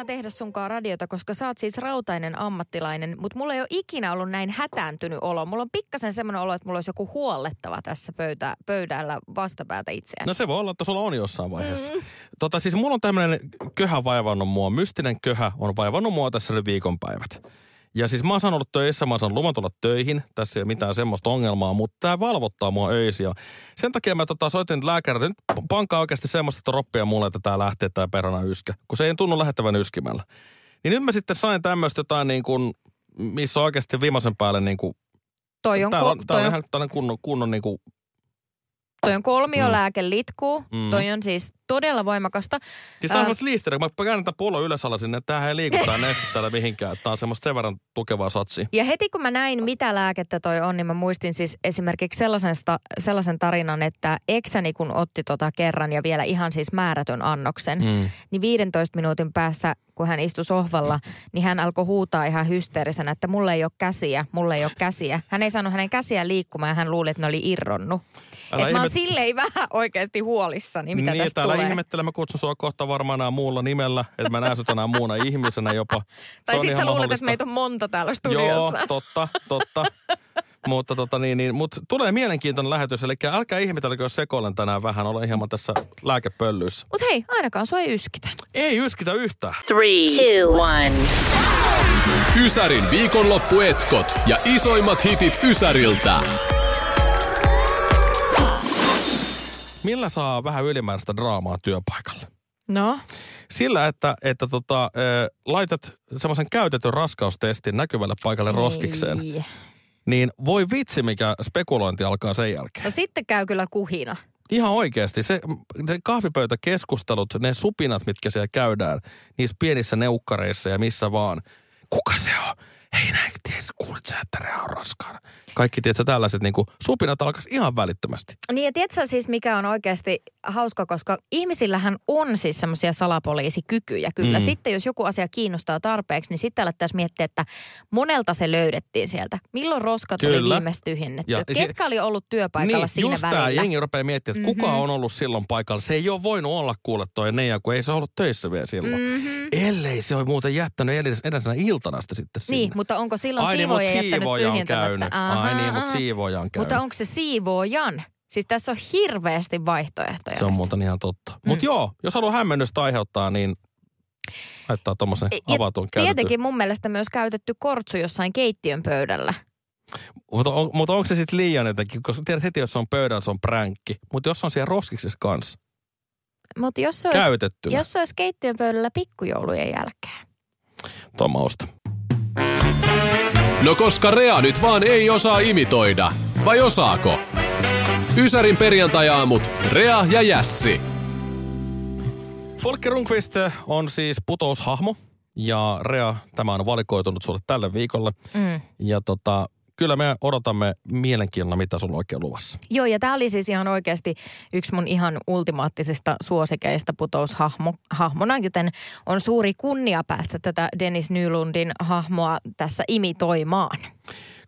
Ihana tehdä sunkaan radiota, koska sä oot siis rautainen ammattilainen, mutta mulla ei ole ikinä ollut näin hätääntynyt olo. Mulla on pikkasen semmoinen olo, että mulla olisi joku huollettava tässä pöytä, pöydällä vastapäätä itseään. No se voi olla, että sulla on jossain vaiheessa. Mm. Tota, siis mulla on tämmöinen köhä vaivannut mua, mystinen köhä on vaivannut mua tässä nyt viikonpäivät. Ja siis mä oon saanut olla töissä, mä oon saanut luvan tulla töihin, tässä ei ole mitään semmoista ongelmaa, mutta tämä valvottaa mua öisiä. Sen takia mä tota, soitin lääkäriltä, nyt pankaa oikeasti semmoista troppia mulle, että tää lähtee tää perhana yskä, kun se ei tunnu lähettävän yskimällä. Niin nyt mä sitten sain tämmöistä jotain niin kuin, missä oikeasti viimeisen päälle niin kuin, toi on, täällä on, ko- täällä toi on on, ihan tällainen kunnon, kunnon niin kuin, toi on kolmiolääke Mm. litkuu. Mm. Toi on siis todella voimakasta. Siis tämä on semmoista liisteriä, kun mä käännän pullon ylös alas sinne, että tämähän ei liiku tää neste täällä mihinkään. Tää on semmoista sen verran tukevaa satsia. Ja heti kun mä näin, mitä lääkettä toi on, niin mä muistin siis esimerkiksi sellaisen, sta- sellaisen tarinan, että eksäni kun otti tota kerran ja vielä ihan siis määrätön annoksen, Mm. niin 15 minuutin päästä, kun hän istui sohvalla, niin hän alkoi huutaa ihan hysteerisenä, että mulla ei ole käsiä, mulla ei ole käsiä. Hän ei saanut hänen käsiään liikkumaan ja hän luuli, että ne oli irronnut. Älä Et mä oon ihmet- silleen vähän oikeasti huolissani, mitä niin, tästä tulee. ihmettelee, mä kutsun sua kohta varmaan muulla nimellä, että mä näen sut enää muuna ihmisenä jopa. Se tai sit sä luulet, että meitä on monta täällä Joo, studiossa. totta, totta. mutta tota niin, niin, mut tulee mielenkiintoinen lähetys, eli älkää ihmetelkö, jos sekoilen tänään vähän, olen hieman tässä lääkepöllyissä. Mut hei, ainakaan sua ei yskitä. Ei yskitä yhtään. Three, two, one. Ysärin viikonloppuetkot ja isoimmat hitit Ysäriltä. Millä saa vähän ylimääräistä draamaa työpaikalle? No, Sillä, että, että tota, äh, laitat semmoisen käytetyn raskaustestin näkyvälle paikalle roskikseen, Ei. niin voi vitsi, mikä spekulointi alkaa sen jälkeen. No sitten käy kyllä kuhina. Ihan oikeasti. Se, ne kahvipöytäkeskustelut, ne supinat, mitkä siellä käydään, niissä pienissä neukkareissa ja missä vaan. Kuka se on? Hei näin, ties, kuulit sä, että Rea on raskaana? Kaikki, tiedätkö, tällaiset niin kuin, supinat alkaisi ihan välittömästi. Niin ja tiedätkö siis mikä on oikeasti hauska, koska ihmisillähän on siis semmoisia salapoliisikykyjä kyllä. Mm. Sitten jos joku asia kiinnostaa tarpeeksi, niin sitten alettaisiin miettiä, että monelta se löydettiin sieltä. Milloin roskat oli Kyllä. viimeksi tyhjennetty? Ja Ketkä oli ollut työpaikalla niin, siinä just välillä? jengi rupeaa miettimään, että kuka Mhm. on ollut silloin paikalla. Se ei ole voinut olla kuule toi Neija, kun ei se ollut töissä vielä silloin. Mhm. Ellei se ole muuten jättänyt edes, edellisenä iltana sitä sitten sinne. Niin, mutta onko silloin Ai niin, mut siivooja jättänyt siivooja on käynyt. Aha, Ai niin, mutta aha. siivooja on käynyt. Mutta onko se siivoojan? Siis tässä on hirveästi vaihtoehtoja. Se on nyt. muuten ihan totta. Mm. Mutta joo, jos haluaa hämmennystä aiheuttaa, niin laittaa tuommoisen avatun käytetyn. Tietenkin mun mielestä myös käytetty kortsu jossain keittiön pöydällä. Mutta, on, mutta onko se sitten liian jotenkin, koska tiedät heti, jos se on pöydällä, se on pränkki. Mutta jos on siellä roskiksessa kanssa Mutta jos se olisi, käytettynä, jos se olisi keittiön pöydällä pikkujoulujen jälkeen. tuo mausta. No koska Rea nyt vaan ei osaa imitoida. Vai osaako? Ysärin perjantajaamut. Rea ja Jässi. Folke Rundqvist on siis putoushahmo ja Rea, tämä on valikoitunut sulle tälle viikolle. Mm. Ja tota, kyllä me odotamme mielenkiinnolla, mitä sulla on oikein luvassa. Joo, ja tämä oli siis ihan oikeasti yksi mun ihan ultimaattisista suosikeista putoushahmona, joten on suuri kunnia päästä tätä Dennis Nylundin hahmoa tässä imitoimaan.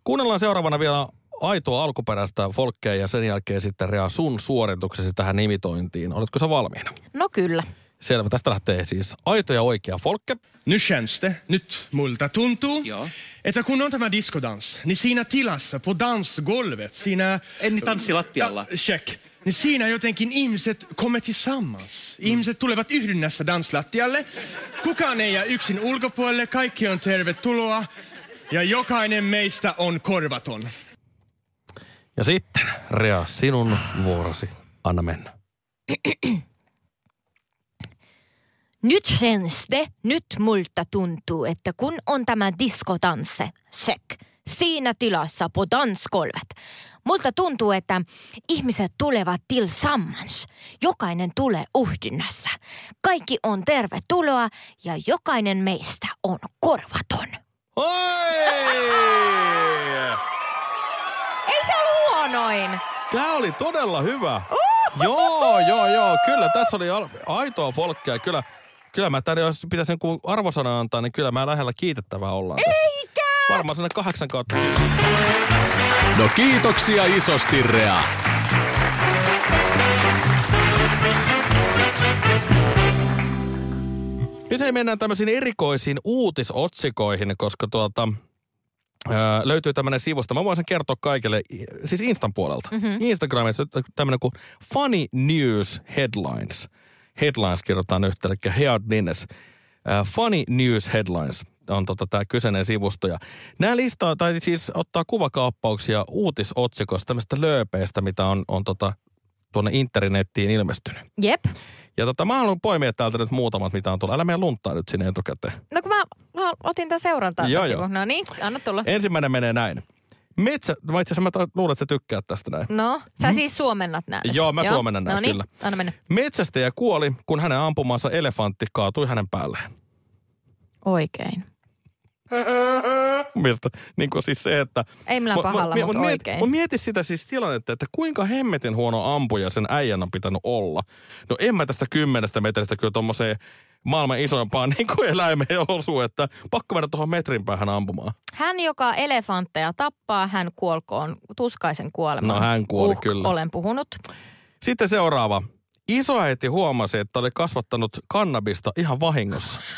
Kuunnellaan seuraavana vielä aitoa alkuperäistä folkkeja ja sen jälkeen sitten Rea sun suorituksesi tähän imitointiin. Oletko sä valmiina? No kyllä. Selvä, tästä lähtee siis aito ja oikea folkke. Nu känns det, nyt multa tuntuu, Joo. että kun on tämä diskodans, niin siinä tilassa på dansgolvet, siinä... En niin tanssi lattialla. Ja, check. Niin siinä jotenkin ihmiset kommer tillsammans. Ihmiset tulevat yhdynnässä danslattialle. Kukaan ei jää yksin ulkopuolelle, kaikki on tervetuloa. Ja jokainen meistä on korvaton. Ja sitten Rea, sinun vuorosi. Anna mennä. Nyt känns det, nyt multa tuntuu, että kun on tämä diskotansse, check, siinä tilassa på dansgolvet. Multa tuntuu, että ihmiset tulevat tillsammans. Jokainen tulee yhdynnässä. Kaikki on tervetuloa ja jokainen meistä on korvaton. Oi! Ei se ollut huonoin. Tää oli todella hyvä. Joo, joo, joo. Kyllä tässä oli aitoa folkkia. Kyllä, kyllä mä tänne, jos pitäisi joku arvosana antaa, niin kyllä mä lähellä kiitettävää ollaan tässä. Eikä! Varmaan sinne kahdeksan kautta. No kiitoksia isosti, Rea. Nyt hei mennään tämmöisiin erikoisiin uutisotsikoihin, koska tuota, öö, löytyy tämmöinen sivusto. Mä voin sen kertoa kaikille, siis Instan puolelta. Mm-hmm. Instagramissa on tämmöinen kuin Funny News Headlines. Headlines kirjoitetaan nyt, eli Head Ninnes. Öö, Funny News Headlines on tota, tämä kyseinen sivusto. Ja nämä listaa, tai siis ottaa kuvakaappauksia uutisotsikoista, tämmöistä lööpeistä, mitä on, on tota, tuonne internettiin ilmestynyt. Jep. Ja tota, mä haluan poimia täältä nyt muutamat, mitä on tullut. Älä mene lunttaa nyt sinne etukäteen. No kun mä, mä otin tämän seurantaa Joo, joo. No niin, anna tulla. Ensimmäinen menee näin. Metsä, mä itse asiassa mä luulen, että sä tykkäät tästä näin. No, sä siis suomennat nää nyt. Joo, mä suomennan nää, no niin, kyllä. anna mennä. Metsästäjä kuoli, kun hänen ampumansa elefantti kaatui hänen päälleen. Oikein. Mielestä niin kuin siis se, että... Ei millään Mut- pahalla, mut- mutta mut oikein. Mut mieti sitä siis tilannetta, että kuinka hemmetin huono ampuja sen äijän on pitänyt olla. No en mä tästä kymmenestä metristä kyllä tommoseen maailman isoimpaan niin kuin eläimeen osu, että pakko mennä tuohon metrin päähän ampumaan. Hän, joka elefantteja tappaa, hän kuolkoon tuskaisen kuolemaan. No, hän kuoli uh, kyllä. Olen puhunut. Sitten seuraava. Isoäiti huomasi, että oli kasvattanut kannabista ihan vahingossa.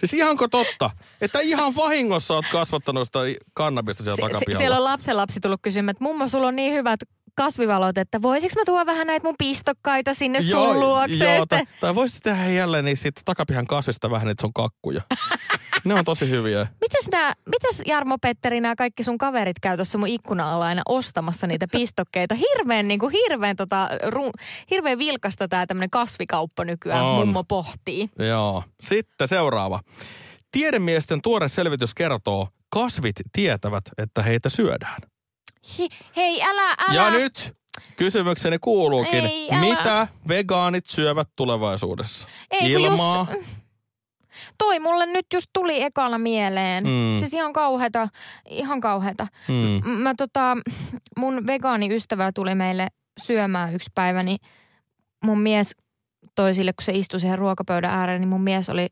Siis ihanko totta, että ihan vahingossa oot kasvattanut sitä kannabista siellä Se, se, takapihalla? siellä on lapsenlapsi tullut kysymään, että mummo, sulla on niin hyvät kasvivalot, että voisiko mä tuoda vähän näitä mun pistokkaita sinne sun luokse? joo, Joo, tai, tai voisit tehdä jälleen niin siitä takapihan kasvista vähän niitä sun kakkuja. ne on tosi hyviä. Mitäs, nää, mitäs Jarmo Petteri, nämä kaikki sun kaverit käy tuossa mun ikkuna-alla aina ostamassa niitä pistokkeita? Hirveän, niin kuin, hirveän, tota, ru, hirveän vilkasta tämä tämmöinen kasvikauppa nykyään, On. mummo pohtii. Joo. Sitten seuraava. Tiedemiesten tuore selvitys kertoo, kasvit tietävät, että heitä syödään. Hi, hei, älä, älä. Ja nyt kysymykseni kuuluukin, Ei, älä. mitä vegaanit syövät tulevaisuudessa? Ei, Ilmaa? Just, toi mulle nyt just tuli ekana mieleen. Mm. Siis ihan kauheata, ihan kauheata. Mm. Mä tota, mun vegaaniystävä tuli meille syömään yksi päivä, niin mun mies toi sille, kun se istui siihen ruokapöydän ääreen, niin mun mies oli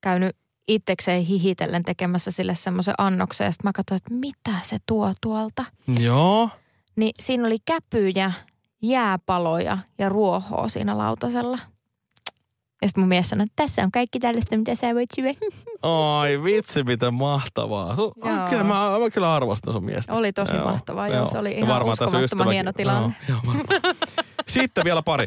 käynyt itsekseen hihitellen tekemässä sille semmoisen annoksen. Ja sitten mä katsoin, että mitä se tuo tuolta. Joo. Niin siinä oli käpyjä, jääpaloja ja ruohoa siinä lautasella. Ja sitten mun mies sanoi, että tässä on kaikki tällaista, mitä sä voit syödä. Ai vitsi, miten mahtavaa. Su, Joo. kyllä mä, mä kyllä arvostan sun miestä. Oli tosi mahtavaa, joo, se oli ihan uskomattoman hieno tilanne. Joo, joo, varmaan. Sitten vielä pari.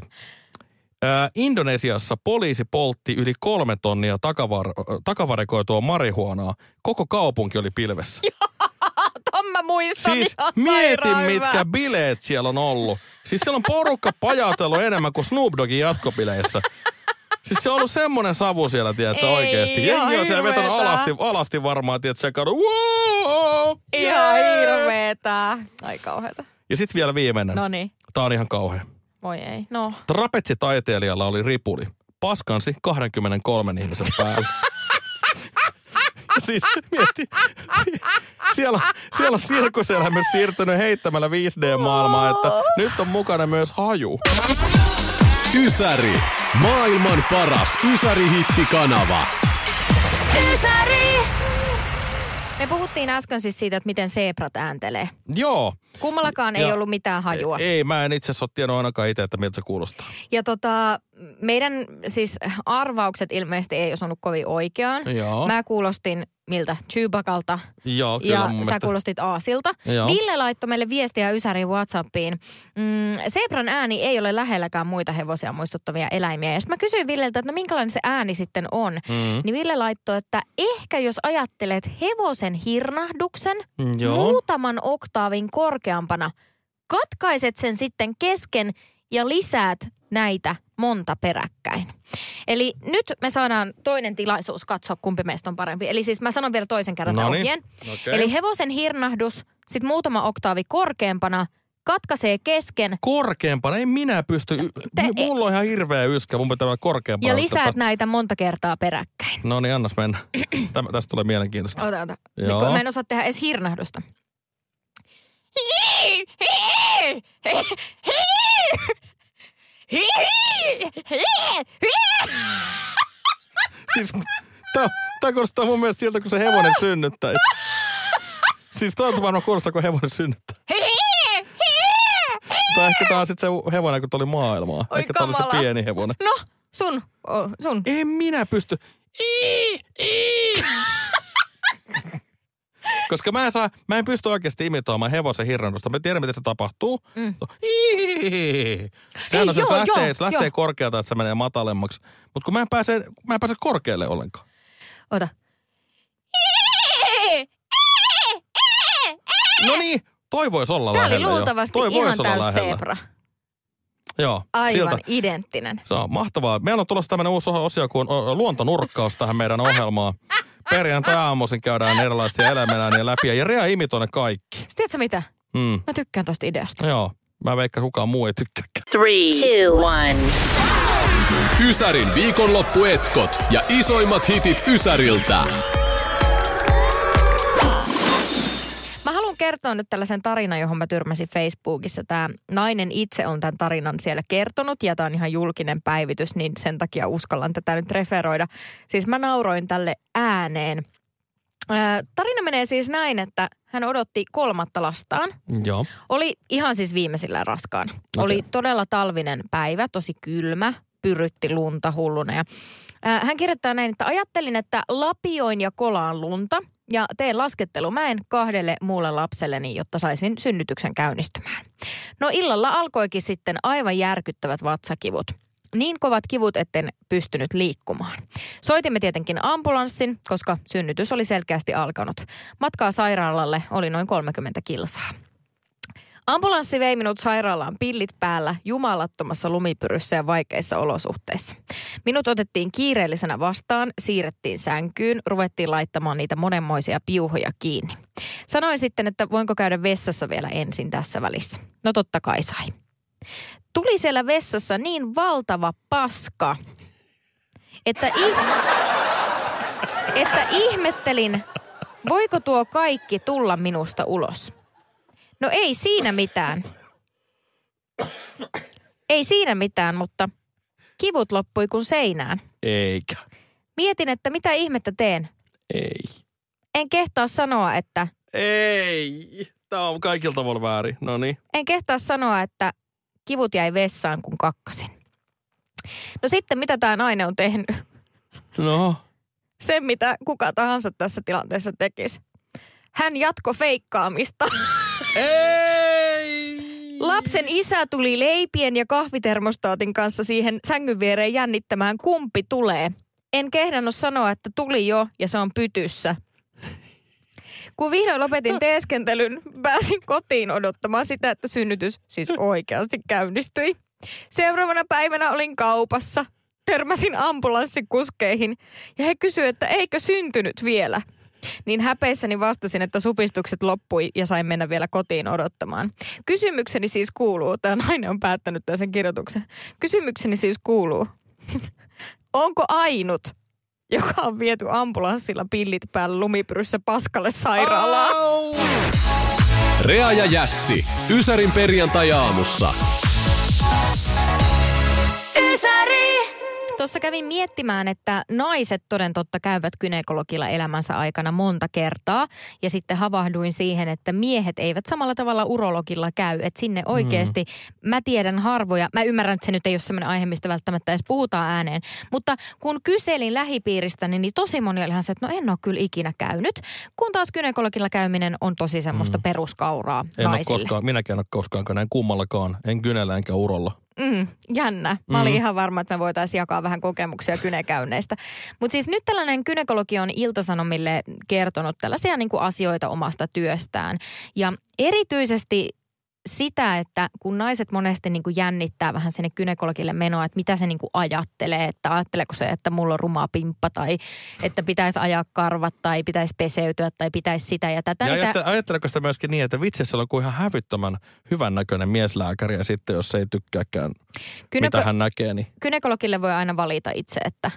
Ää, Indonesiassa poliisi poltti yli kolme tonnia takavar- takavarikoitua marihuonaa. Koko kaupunki oli pilvessä. Ton mä muistan Siis ihan mieti, sairaan mitkä hyvä. bileet siellä on ollut. Siis siellä on porukka pajatellut enemmän kuin Snoop Doggin jatkobileissä. Siis se on ollut semmoinen savu siellä, tiedätkö, Ei, oikeesti. ihan Jengi on siellä vetänyt hirveetä. alasti, alasti varmaan, tiedätkö, se wow, Ihan yeah. hirveetä. Ai kauheeta. Ja sitten vielä viimeinen. No niin, Tää on ihan kauhea. Voi ei. No, Trapetsitaiteilijalla oli ripuli. Paskansi 23 ihmisen päällä. siis mieti, si- siellä, siellä on sirkuselämys siirtynyt heittämällä 5D-maailmaa, että nyt on mukana myös haju. Ysäri. Maailman paras Ysäri-hittikanava. Me puhuttiin äsken siis siitä, että miten zebrat ääntelee. Joo. Kummallakaan ei Ja- ollut mitään hajua. Ei, mä en itse asiassa ole tiennyt ainakaan itse, että miltä se kuulostaa. Ja tota, meidän siis arvaukset ilmeisesti ei osunut kovin oikeaan. Joo. Mä kuulostin miltä? Chewbakalta. Joo, kyllä ja mun sä mielestä. kuulostit Aasilta. Joo. Ville laittoi meille viestiä Ysärin Whatsappiin. Mm, Zebran ääni ei ole lähelläkään muita hevosia muistuttavia eläimiä. Ja sitten mä kysyin Villeltä, että no minkälainen se ääni sitten on. Mm. Niin Ville laittoi, että ehkä jos ajattelet hevosen hirnahduksen Mm, Joo. muutaman oktaavin korkeampana, katkaiset sen sitten kesken ja lisäät näitä monta peräkkäin. Eli nyt me saadaan toinen tilaisuus katsoa, kumpi meistä on parempi. Eli siis mä sanon vielä toisen kerran Noniin. ohjeen. Okei. Eli hevosen hirnahdus, sitten muutama oktaavi korkeampana katkaisee kesken Korkeampana, ei minä pysty. Te- M- Mulla on ihan hirveä yskä, mun pitää olla korkeampana. ja lisäät näitä monta kertaa peräkkäin. No niin, annas mennä. Tämä, tästä tulee mielenkiintoista. Ota, ota. Joo. Niin, Mä en osaa tehdä edes hirnahdusta. Siis, tää, tää kuulostaa mun mielestä siltä, kun se hevonen synnyttäisi. Siis toi on varmaan kuulostaa, kun hevonen synnyttää. Tai ehkä tää on sit se hevonen, kun tuli maailmaa. Oi ehkä tää oli se pieni hevonen. No, sun, oh, sun. En minä pysty. Ii, ii. Koska mä en, saa, mä en pysty oikeasti imitoimaan hevosen hirrannusta. Mä tiedän, miten se tapahtuu. Mm. Sehän on se, joo, lähtee, joo, se lähtee joo. korkealta, että se menee matalemmaksi. Mutta kun mä en pääse, mä en pääse korkealle ollenkaan. Ota. No niin, toi voisi olla oli lähellä jo. luultavasti Toi ihan täys lähellä. zebra. Joo, Aivan siltä. identtinen. Se on mahtavaa. Meillä on tulossa tämmöinen uusi osio kuin luontonurkkaus tähän meidän ohjelmaan. Perjantai-aamuisin käydään erilaisia elämänääniä läpi ja Rea imitoi ne kaikki. Sitten tiedätkö mitä? Mm. Mä tykkään tosta ideasta. Joo, mä veikkaan kukaan muu ei tykkää. Three, two, one. Ysärin viikonloppuetkot ja isoimmat hitit Ysäriltä. Kertoa nyt tällaisen tarinan, johon mä tyrmäsin Facebookissa. Tämä nainen itse on tämän tarinan siellä kertonut ja tämä on ihan julkinen päivitys, niin sen takia uskallan tätä nyt referoida. Siis mä nauroin tälle ääneen. Ää, tarina menee siis näin, että hän odotti kolmatta lastaan. Joo. Oli ihan siis viimeisillä raskaana. Okay. Oli todella talvinen päivä, tosi kylmä, pyrytti lunta hulluna. Ja, ää, hän kirjoittaa näin, että ajattelin, että lapioin ja kolaan lunta ja teen laskettelumäen kahdelle muulle lapselleni, jotta saisin synnytyksen käynnistymään. No illalla alkoikin sitten aivan järkyttävät vatsakivut. Niin kovat kivut, etten pystynyt liikkumaan. Soitimme tietenkin ambulanssin, koska synnytys oli selkeästi alkanut. Matkaa sairaalalle oli noin 30 kilsaa. Ambulanssi vei minut sairaalaan pillit päällä jumalattomassa lumipyryssä ja vaikeissa olosuhteissa. Minut otettiin kiireellisenä vastaan, siirrettiin sänkyyn, ruvettiin laittamaan niitä monenmoisia piuhoja kiinni. Sanoin sitten, että voinko käydä vessassa vielä ensin tässä välissä. No totta kai sai. Tuli siellä vessassa niin valtava paska, että, ih- että ihmettelin, voiko tuo kaikki tulla minusta ulos. No ei siinä mitään. Ei siinä mitään, mutta kivut loppui kuin seinään. Eikä. Mietin, että mitä ihmettä teen. Ei. En kehtaa sanoa, että Ei. Tämä on kaikilta tavalla väärin. No niin. en kehtaa sanoa, että kivut jäi vessaan, kun kakkasin. No sitten, mitä tämä nainen on tehnyt? No. Se, mitä kuka tahansa tässä tilanteessa tekisi. Hän jatko feikkaamista. Ei! Lapsen isä tuli leipien ja kahvitermostaatin kanssa siihen sängyn viereen jännittämään, kumpi tulee. En kehdannut sanoa, että tuli jo ja se on pytyssä. Kun vihdoin lopetin teeskentelyn, pääsin kotiin odottamaan sitä, että synnytys siis oikeasti käynnistyi. Seuraavana päivänä olin kaupassa. Törmäsin ambulanssikuskeihin ja he kysyivät, että eikö syntynyt vielä. Niin häpeissäni vastasin, että supistukset loppui ja sain mennä vielä kotiin odottamaan. Kysymykseni siis kuuluu, tämä nainen on päättänyt tämän sen kirjoituksen. Kysymykseni siis kuuluu, onko ainut, joka on viety ambulanssilla pillit päällä lumipyryssä paskalle sairaalaan? Au! Rea ja Jässi. Ysärin perjantai-aamussa. Tuossa kävin miettimään, että naiset toden totta käyvät gynekologilla elämänsä aikana monta kertaa. Ja sitten havahduin siihen, että miehet eivät samalla tavalla urologilla käy. Että sinne oikeasti, mm. mä tiedän harvoja, mä ymmärrän, että se nyt ei ole sellainen aihe, mistä välttämättä edes puhutaan ääneen. Mutta kun kyselin lähipiiristä, niin tosi moni oli ihan se, että no en ole kyllä ikinä käynyt. Kun taas gynekologilla käyminen on tosi semmoista mm. peruskauraa En ole naisille. koskaan, minäkin en ole koskaan näin kummallakaan. En kynellä enkä urolla. Mm, jännä. Mä olin ihan varma, että me voitaisiin jakaa vähän kokemuksia kynekäynneistä. Mutta siis nyt tällainen kynekologi on Iltasanomille kertonut tällaisia niin kuin asioita omasta työstään. Ja erityisesti sitä, että kun naiset monesti niin kuin jännittää vähän sinne gynekologille menoa, että mitä se niin kuin ajattelee, että ajatteleeko se, että mulla on rumaa pimppa tai että pitäisi ajaa karvat tai pitäisi peseytyä tai pitäisi sitä ja tätä. Ja tää- ajatte, ajatteleeko sitä myöskin niin, että vitsi, siellä on kuin ihan hävyttömän hyvän näköinen mieslääkäri ja sitten jos ei tykkääkään, Gyneko- mitä hän näkee, niin gynekologille voi aina valita itse, että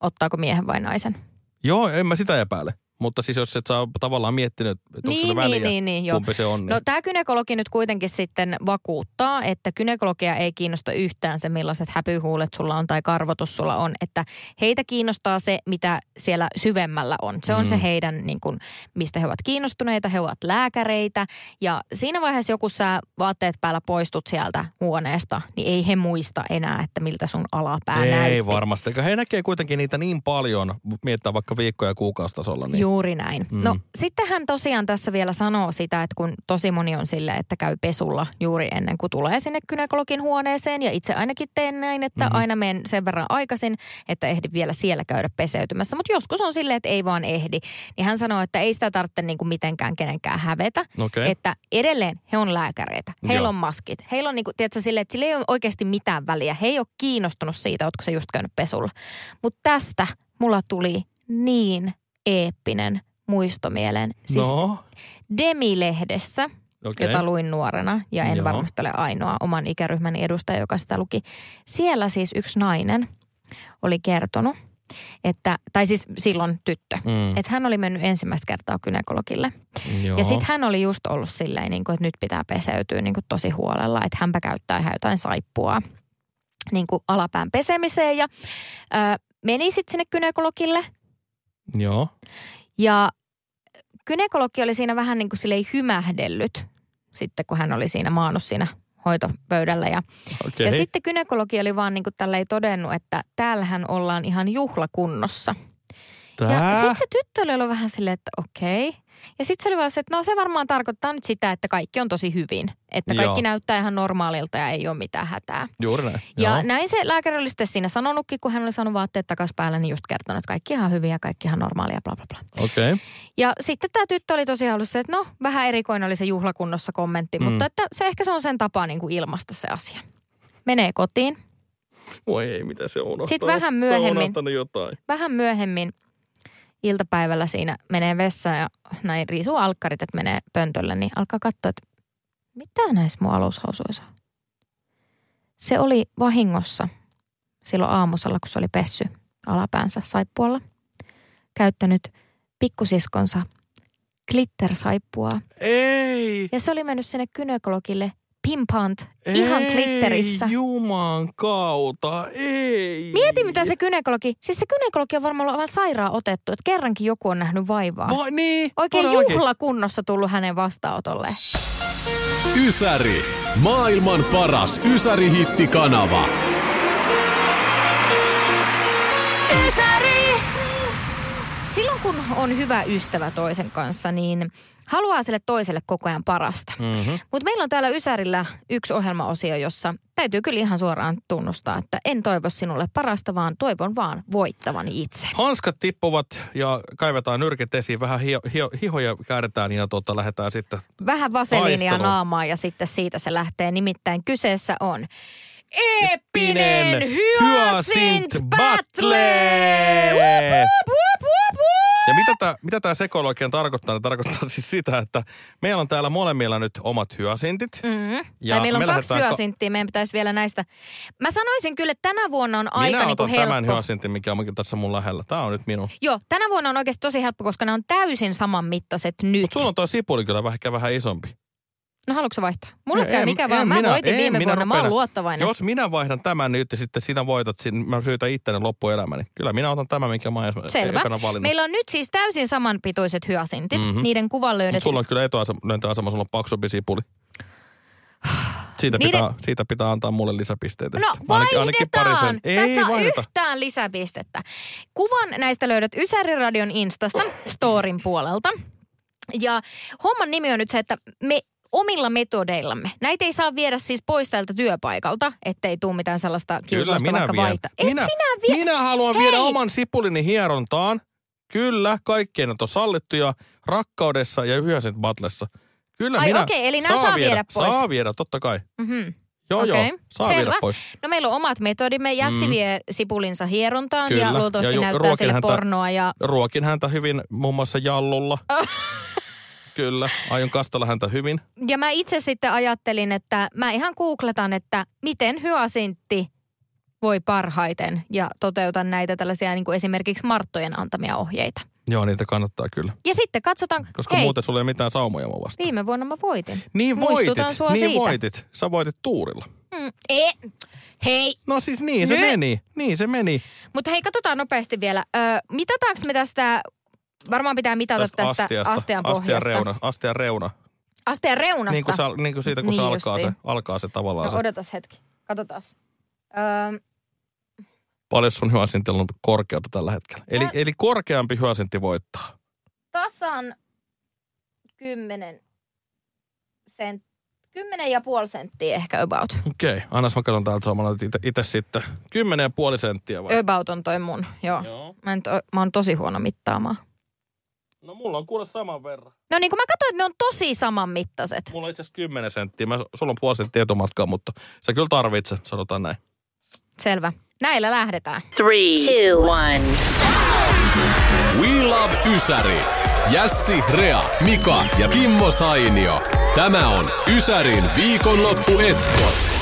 ottaako miehen vai naisen. joo, en mä sitä epäile. Mutta siis jos et saa tavallaan miettinyt, että onko Niin, sillä niin, väliä, niin, niin, joo. kumpi se on. Niin. No tämä gynekologi nyt kuitenkin sitten vakuuttaa, että gynekologia ei kiinnosta yhtään se, millaiset häpyhuulet sulla on tai karvotus sulla on. Että heitä kiinnostaa se, mitä siellä syvemmällä on. Se on Mm. se heidän, niin kuin, mistä he ovat kiinnostuneita. He ovat lääkäreitä. Ja siinä vaiheessa joku sä vaatteet päällä poistut sieltä huoneesta, niin ei he muista enää, että miltä sun alapää ei näytti. varmasti. Eikä He näkee kuitenkin niitä niin paljon, miettää vaikka viikkoja ja kuukaustasolla. Niin. Juuri näin. Mm. Mm. No sitten hän tosiaan tässä vielä sanoo sitä, että kun tosi moni on sille, että käy pesulla juuri ennen kuin tulee sinne gynekologin huoneeseen. Ja itse ainakin teen näin, että Mhm. mm-hmm. aina menen sen verran aikaisin, että ehdin vielä siellä käydä peseytymässä. Mutta joskus on silleen, että ei vaan ehdi. Niin hän sanoo, että ei sitä tarvitse niin kuin mitenkään kenenkään hävetä. Okei. Että edelleen he on lääkäreitä. Heillä Joo. on maskit. Heillä on niin kuin, tiedätkö, silleen, että sillä ei ole oikeasti mitään väliä. He ei ole kiinnostunut siitä, ootko se just käynyt pesulla. Mutta tästä mulla tuli niin eeppinen muisto mieleen. Siis no, Demi-lehdessä, okei. jota luin nuorena, ja en Joo. varmasti ole ainoa oman ikäryhmäni edustaja, joka sitä luki. Siellä siis yksi nainen oli kertonut, että, tai siis silloin tyttö, Mm. että hän oli mennyt ensimmäistä kertaa gynekologille. Joo. Ja sitten hän oli just ollut silleen, niin kuin, että nyt pitää peseytyä niin kuin tosi huolella, että hänpä käyttää ihan jotain saippua niin kuin alapään pesemiseen. Ja ö, meni sitten sinne gynekologille Joo. ja gynekologi oli siinä vähän niin kuin silleen hymähdellyt sitten, kun hän oli siinä maannut siinä hoitopöydällä. Ja, Okei. ja sitten gynekologi oli vaan niin kuin tälleen todennut, että täällähän ollaan ihan juhlakunnossa. Ja Tää? sitten se tyttö oli ollut vähän silleen, että okei. Ja sitten se oli vaan se, että no se varmaan tarkoittaa nyt sitä, että kaikki on tosi hyvin. Että kaikki Joo. näyttää ihan normaalilta ja ei ole mitään hätää. Juuri näin. Ja Joo. näin se lääkäri oli sitten siinä sanonutkin, kun hän oli saanut vaatteet takaisin päällä, niin just kertonut, että kaikki ihan hyviä ja kaikki ihan normaalia, bla bla bla. Okei. Okay. Ja sitten tämä tyttö oli tosiaan ollut se, että no vähän erikoinen oli se juhlakunnossa kommentti, Mm. mutta että se ehkä se on sen tapa niin kuin ilmaista se asia. Menee kotiin. Voi ei, mitä se on. Sitten vähän Se on myöhemmin. jotain. Vähän myöhemmin iltapäivällä siinä menee vessaan ja näin riisuu alkkarit, että menee pöntölle, niin alkaa katsoa, että mitä näissä mun alushousuissa on. Se oli vahingossa silloin aamusella, kun se oli pessy alapäänsä saippualla. Käyttänyt pikkusiskonsa glittersaippua. Ei. Ja se oli mennyt sinne gynekologille pimpant ihan glitterissä. Ei juman kautta, ei. Mieti mitä se gynekologi, siis se gynekologi on varmaan ollut aivan sairaan otettu, että kerrankin joku on nähnyt vaivaa. Vai niin, Oikein todellakin. juhlakunnossa tullut hänen vastaanotolle. Ysäri. Maailman paras Ysäri-hittikanava. Silloin kun on hyvä ystävä toisen kanssa, niin haluaa sille toiselle koko ajan parasta. Mhm. Mutta meillä on täällä Ysärillä yksi ohjelmaosio, jossa täytyy kyllä ihan suoraan tunnustaa, että en toivo sinulle parasta, vaan toivon vaan voittavani itse. Hanskat tippuvat ja kaivetaan nyrkit esiin, vähän hio, hio, hihoja käännetään ja tuota, lähdetään sitten. Vähän vaseliinia naamaa ja sitten siitä se lähtee. Nimittäin kyseessä on Eeppinen Hyacint Hyacint Battle! Battle! Wup, wup, wup, wup, wup. Ja mitä tämä mitä tää sekoilu oikein tarkoittaa? Ne tarkoittaa siis sitä, että meillä on täällä molemmilla nyt omat hyasintit. Mm. Ja tai meillä on me kaksi hyasinttiä, meidän pitäisi vielä näistä. Mä sanoisin kyllä, että tänä vuonna on aika Minä niin otan helppo. tämän hyasintin, mikä on tässä mun lähellä. Tämä on nyt minun. Joo, tänä vuonna on oikeasti tosi helppo, koska ne on täysin saman mittaiset nyt. Mutta sulla on tuo sipuli kyllä vähän, ehkä vähän isompi. No haluatko vaihtaa? Mulle En- käy mikä en vaan. Mä minä- voitin en viime minä vuonna, mä oon luottavainen. Jos minä vaihdan tämän nyt ja sitten sinä voitat, sin- mä syytän itteni loppuelämäni. Kyllä minä otan tämän, minkä mä oon Selvä. valinnut. Meillä on nyt siis täysin samanpituiset hyasintit. Mhm. Mm-hmm. Niiden kuvan löydät. sulla on kyllä etuasema, sulla on paksumpi sipuli. Siitä, Niiden- pitää, siitä pitää antaa mulle lisäpisteitä. No sitten. Ainakin- ainakin vaihdetaan! parisen. Sä et Ei saa vaihdeta. yhtään lisäpistettä. Kuvan näistä löydät Ysäri-radion Instasta, Storin puolelta. Ja homman nimi on nyt se, että me omilla metodeillamme. Näitä ei saa viedä siis pois täältä työpaikalta, ettei tule mitään sellaista Kyllä kiusausta minä vaikka vien. vaihtaa. Et minä, sinä vie... minä haluan Hei! viedä oman sipulini hierontaan. Kyllä, kaikkien on sallittuja rakkaudessa ja yhdessä batlessa. Kyllä Ai minä, okei, eli nämä saa viedä pois. Saa viedä, totta kai. Mhm. Joo, Okei, joo, saa selvä. viedä pois. No meillä on omat metodimme. Jässi Mm. vie sipulinsa hierontaan Kyllä, ja luultavasti ja ju- näyttää sille häntä- pornoa. Ja Ruokin häntä hyvin muun muassa jallulla. Kyllä, aion kastella häntä hyvin. Ja mä itse sitten ajattelin, että mä ihan googletan, että miten hyasintti voi parhaiten ja toteutan näitä tällaisia niin kuin esimerkiksi Marttojen antamia ohjeita. Joo, niitä kannattaa kyllä. Ja sitten katsotaan, Koska hei, muuten sulla ei mitään saumoja mua vastaan. viime vuonna mä voitin. Niin Muistutan voitit, niin siitä. voitit. Sä voitit tuurilla. Mm, e, hei, No siis niin se Nyt- meni, niin se meni. mutta hei, katsotaan nopeasti vielä. Ö, mitataanko me tästä, varmaan pitää mitata tästä, tästä astiasta, astian astian pohjasta. reuna, astian reuna. Astian reunasta. Niin kuin, sa, niin kuin siitä, kun Niin se alkaa se, alkaa se tavallaan no se. odotas hetki, katsotaan. Öö, Paljon sun hyösintillä on korkeutta tällä hetkellä. Eli, Mä- eli korkeampi hyösintti voittaa. tasan 10 sent, 10 ja puoli senttiä ehkä about. Okei, okay. annas mä katson täältä samalla itse sitten. Kymmenen ja puoli senttiä vai? About on toi mun, joo. Joo. Mä, en to, mä oon tosi huono mittaamaan. No mulla on kuule saman verran. No niin kun mä katsoin, että ne on tosi saman mittaiset. Mulla on itse asiassa 10 senttiä. Mä, sulla on puoli senttiä etumatkaa, mutta sä kyllä tarvitset, sanotaan näin. Selvä. Näillä lähdetään. Three, two, one. We Love Ysäri. Jässi, Rea, Mika ja Kimmo Sainio. Tämä on Ysärin viikonloppuetkot.